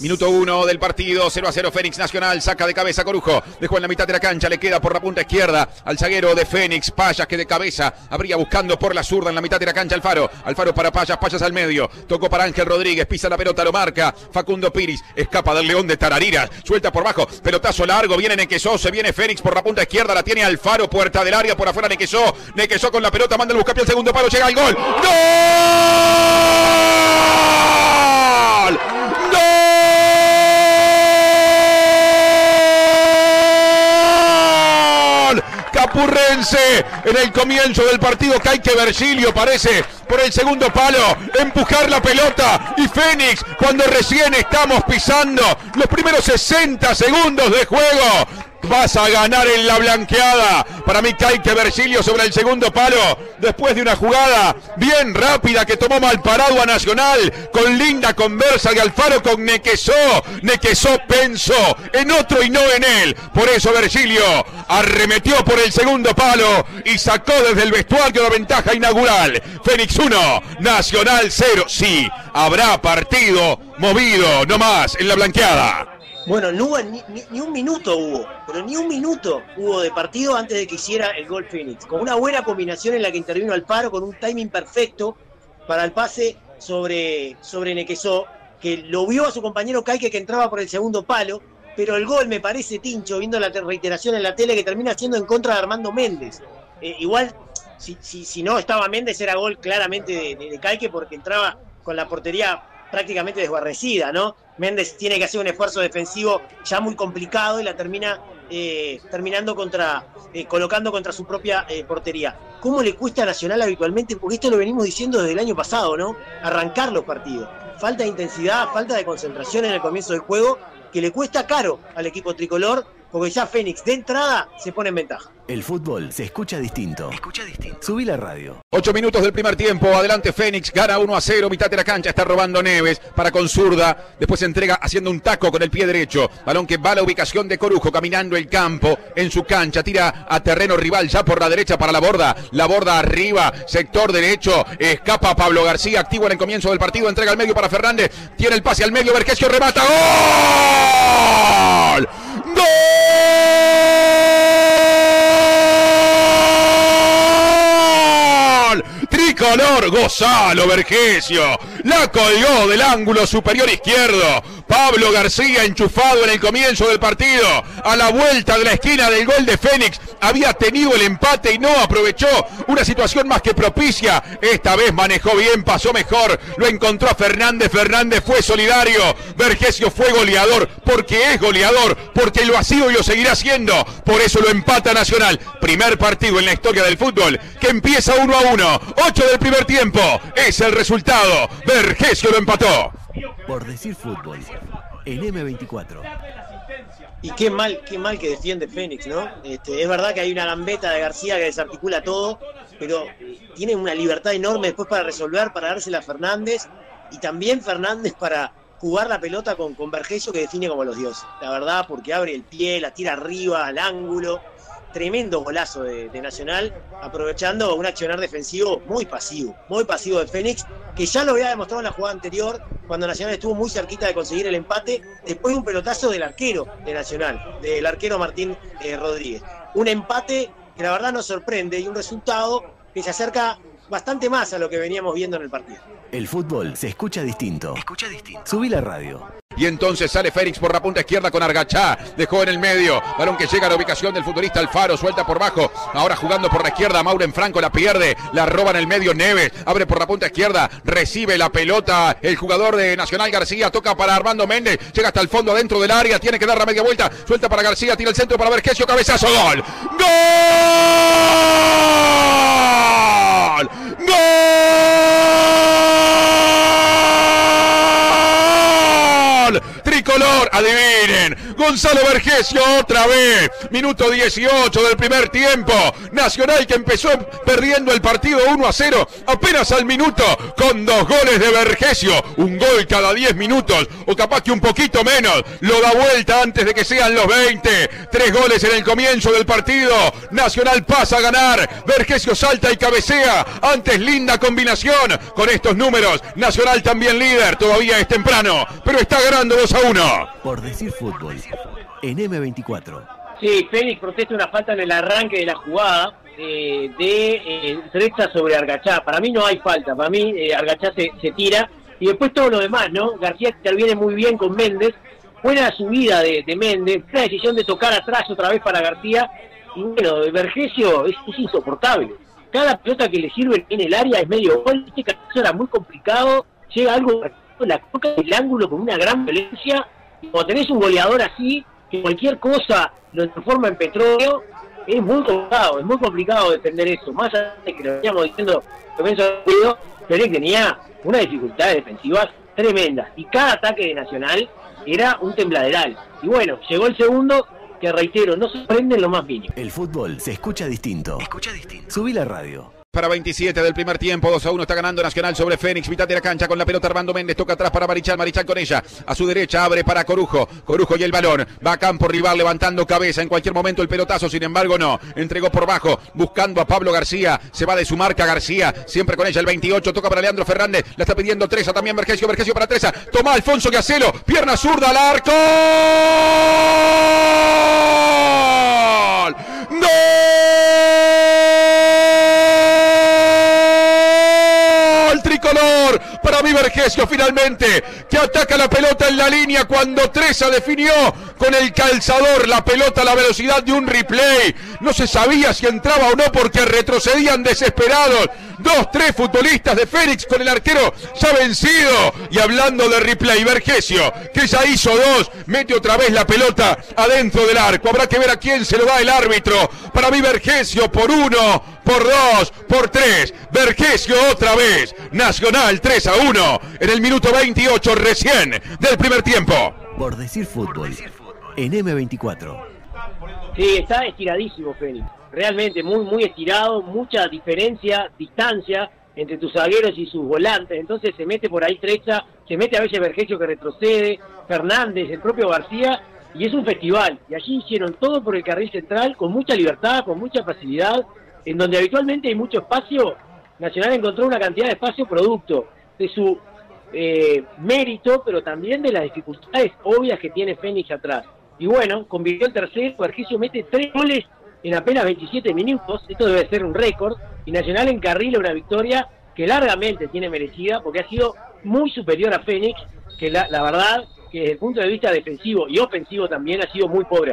Minuto uno del partido, 0 a 0 Fénix Nacional, saca de cabeza Corujo, dejó en la mitad de la cancha, le queda por la punta izquierda al zaguero de Fénix, Payas que de cabeza habría buscando por la zurda en la mitad de la cancha Alfaro, Alfaro para Payas, Payas al medio, tocó para Ángel Rodríguez, pisa la pelota, lo marca, Facundo Piris, escapa del León de Tarariras, suelta por bajo, pelotazo largo, viene Nequesó, se viene Fénix por la punta izquierda, la tiene Alfaro, puerta del área, por afuera Nequesó, Nequesó con la pelota, manda el buscapié al segundo palo, llega el gol, ¡Gol! Capurrense en el comienzo del partido. Caique Virgilio parece por el segundo palo empujar la pelota. Y Fénix, cuando recién estamos pisando los primeros 60 segundos de juego, vas a ganar en la blanqueada. Para mí, Caique Virgilio sobre el segundo palo, después de una jugada bien rápida que tomó mal parado a Nacional, con linda conversa de Alfaro con Nequesó. Nequesó pensó en otro y no en él. Por eso Virgilio arremetió por el segundo palo y sacó desde el vestuario la ventaja inaugural. Fénix 1, Nacional 0. Sí, habrá partido movido, no más, en la blanqueada. Bueno, no ni, un minuto hubo, pero ni un minuto hubo de partido antes de que hiciera el gol Phoenix. Con una buena combinación en la que intervino Alfaro, con un timing perfecto para el pase sobre, sobre Nequesó, que lo vio a su compañero Caique que entraba por el segundo palo, pero el gol me parece tincho, viendo la te- reiteración en la tele, que termina siendo en contra de Armando Méndez. Eh, igual, si, si, no estaba Méndez, era gol claramente de, de, Caique porque entraba con la portería prácticamente desguarrecida, ¿no? Méndez tiene que hacer un esfuerzo defensivo ya muy complicado y la termina eh, terminando contra, eh, colocando contra su propia eh, portería. ¿Cómo le cuesta a Nacional habitualmente? Porque esto lo venimos diciendo desde el año pasado, ¿no? Arrancar los partidos. Falta de intensidad, falta de concentración en el comienzo del juego, que le cuesta caro al equipo tricolor, porque ya Fénix de entrada se pone en ventaja. El fútbol se escucha distinto. Escucha distinto. Subí la radio. Ocho minutos del primer tiempo, adelante Fénix, gana 1 a 0, mitad de la cancha, está robando Neves para con zurda, después se entrega haciendo un taco con el pie derecho, balón que va a la ubicación de Corujo, caminando el campo en su cancha, tira a terreno rival ya por la derecha para la borda, la borda arriba, sector derecho, escapa Pablo García, activo en el comienzo del partido, entrega al medio para Fernández, tiene el pase al medio, Vergesio remata, ¡Gol! ¡Gol! Tricolor Gonzalo Vergesio. La colgó del ángulo superior izquierdo. Pablo García enchufado en el comienzo del partido. A la vuelta de la esquina del gol de Fénix. Había tenido el empate y no aprovechó una situación más que propicia. Esta vez manejó bien, pasó mejor. Lo encontró a Fernández. Fernández fue solidario. Vergesio fue goleador porque es goleador. Porque lo ha sido y lo seguirá siendo. Por eso lo empata Nacional. Primer partido en la historia del fútbol que empieza uno a uno. 8 del primer tiempo. Es el resultado. Vergesio lo empató. Por decir fútbol. En M24. Y qué mal, qué mal que defiende Fénix, ¿no? Este, es verdad que hay una gambeta de García que desarticula todo, pero tiene una libertad enorme después para resolver, para dársela a Fernández, y también Fernández para jugar la pelota con, con Vergesio que define como los dioses. La verdad, porque abre el pie, la tira arriba, al ángulo. Tremendo golazo de, de Nacional, aprovechando un accionar defensivo muy pasivo, muy pasivo de Fénix, que ya lo había demostrado en la jugada anterior, cuando Nacional estuvo muy cerquita de conseguir el empate, después de un pelotazo del arquero de Nacional, del arquero Martín eh, Rodríguez. Un empate que la verdad nos sorprende y un resultado que se acerca bastante más a lo que veníamos viendo en el partido. El fútbol se escucha distinto. Escucha distinto. Subí la radio. Y entonces sale Félix por la punta izquierda con Argachá. Dejó en el medio. Balón que llega a la ubicación del futbolista Alfaro. Suelta por bajo. Ahora jugando por la izquierda. Mauren Franco la pierde. La roba en el medio Neves. Abre por la punta izquierda. Recibe la pelota. El jugador de Nacional García. Toca para Armando Méndez. Llega hasta el fondo adentro del área. Tiene que dar la media vuelta. Suelta para García. Tira el centro para Vergesio. Cabezazo. Gol. Gol. Gol. Tricolor tricolor. Adivinen. Gonzalo Vergesio otra vez. Minuto 18 del primer tiempo. Nacional que empezó perdiendo el partido 1 a 0. Apenas al minuto con dos goles de Vergesio. Un gol cada 10 minutos. O capaz que un poquito menos. Lo da vuelta antes de que sean los 20. Tres goles en el comienzo del partido. Nacional pasa a ganar. Vergesio salta y cabecea. Antes linda combinación con estos números. Nacional también líder. Todavía es temprano. Pero está ganando 2 a 1. Por decir fútbol. En M24. Sí, Félix protesta una falta en el arranque de la jugada eh, de eh, sobre Argachá. Para mí no hay falta, para mí eh, Argachá se, tira y después todo lo demás, ¿no? García interviene muy bien con Méndez, buena subida de, de Méndez, la decisión de tocar atrás otra vez para García y bueno, Vergesio es, es, insoportable. Cada pelota que le sirve en el área es medio gol, este era muy complicado, llega algo, la toca el ángulo con una gran violencia, cuando tenés un goleador así, que cualquier cosa lo transforma en petróleo, es muy complicado, es muy complicado defender eso. Más allá de que lo veníamos diciendo, lo Félix tenía unas dificultades defensivas tremendas. Y cada ataque de Nacional era un tembladeral. Y bueno, llegó el segundo, que reitero, no se prende en lo más mínimo. El fútbol se escucha distinto. Escucha distinto. Subí la radio. Para 27 del primer tiempo, 2 a 1 está ganando Nacional sobre Fénix, mitad de la cancha con la pelota Armando Méndez, toca atrás para Marichal, Marichal con ella, a su derecha abre para Corujo, Corujo y el balón, va a campo rival levantando cabeza, en cualquier momento el pelotazo, sin embargo no, entregó por bajo, buscando a Pablo García, se va de su marca García, siempre con ella el 28, toca para Leandro Fernández, la está pidiendo Treza, también. Vergesio, Vergesio para Treza, toma Alfonso Gacelo, pierna zurda al arco. ¡Gol! Para mi Vergesio finalmente que ataca la pelota en la línea cuando Treza definió con el calzador la pelota a la velocidad de un replay no se sabía si entraba o no porque retrocedían desesperados dos, tres futbolistas de Félix con el arquero ya vencido y hablando de replay Vergesio que ya hizo dos mete otra vez la pelota adentro del arco habrá que ver a quién se lo da el árbitro para mi Vergesio por uno por dos, por tres. Vergesio otra vez. Nacional 3 a 1 en el minuto 28 recién del primer tiempo. Por decir fútbol. En M24. Sí, está estiradísimo, Félix. Realmente muy, muy estirado, mucha diferencia, distancia entre tus zagueros y sus volantes. Entonces se mete por ahí Trecha, se mete a veces Vergesio que retrocede, Fernández, el propio García, y es un festival. Y allí hicieron todo por el carril central con mucha libertad, con mucha facilidad en donde habitualmente hay mucho espacio, Nacional encontró una cantidad de espacio producto de su eh, mérito, pero también de las dificultades obvias que tiene Fénix atrás. Y bueno, convirtió el tercer, Vergesio mete tres goles en apenas 27 minutos, esto debe ser un récord, y Nacional encarrila una victoria que largamente tiene merecida, porque ha sido muy superior a Fénix, que la, la verdad que desde el punto de vista defensivo y ofensivo también ha sido muy pobre.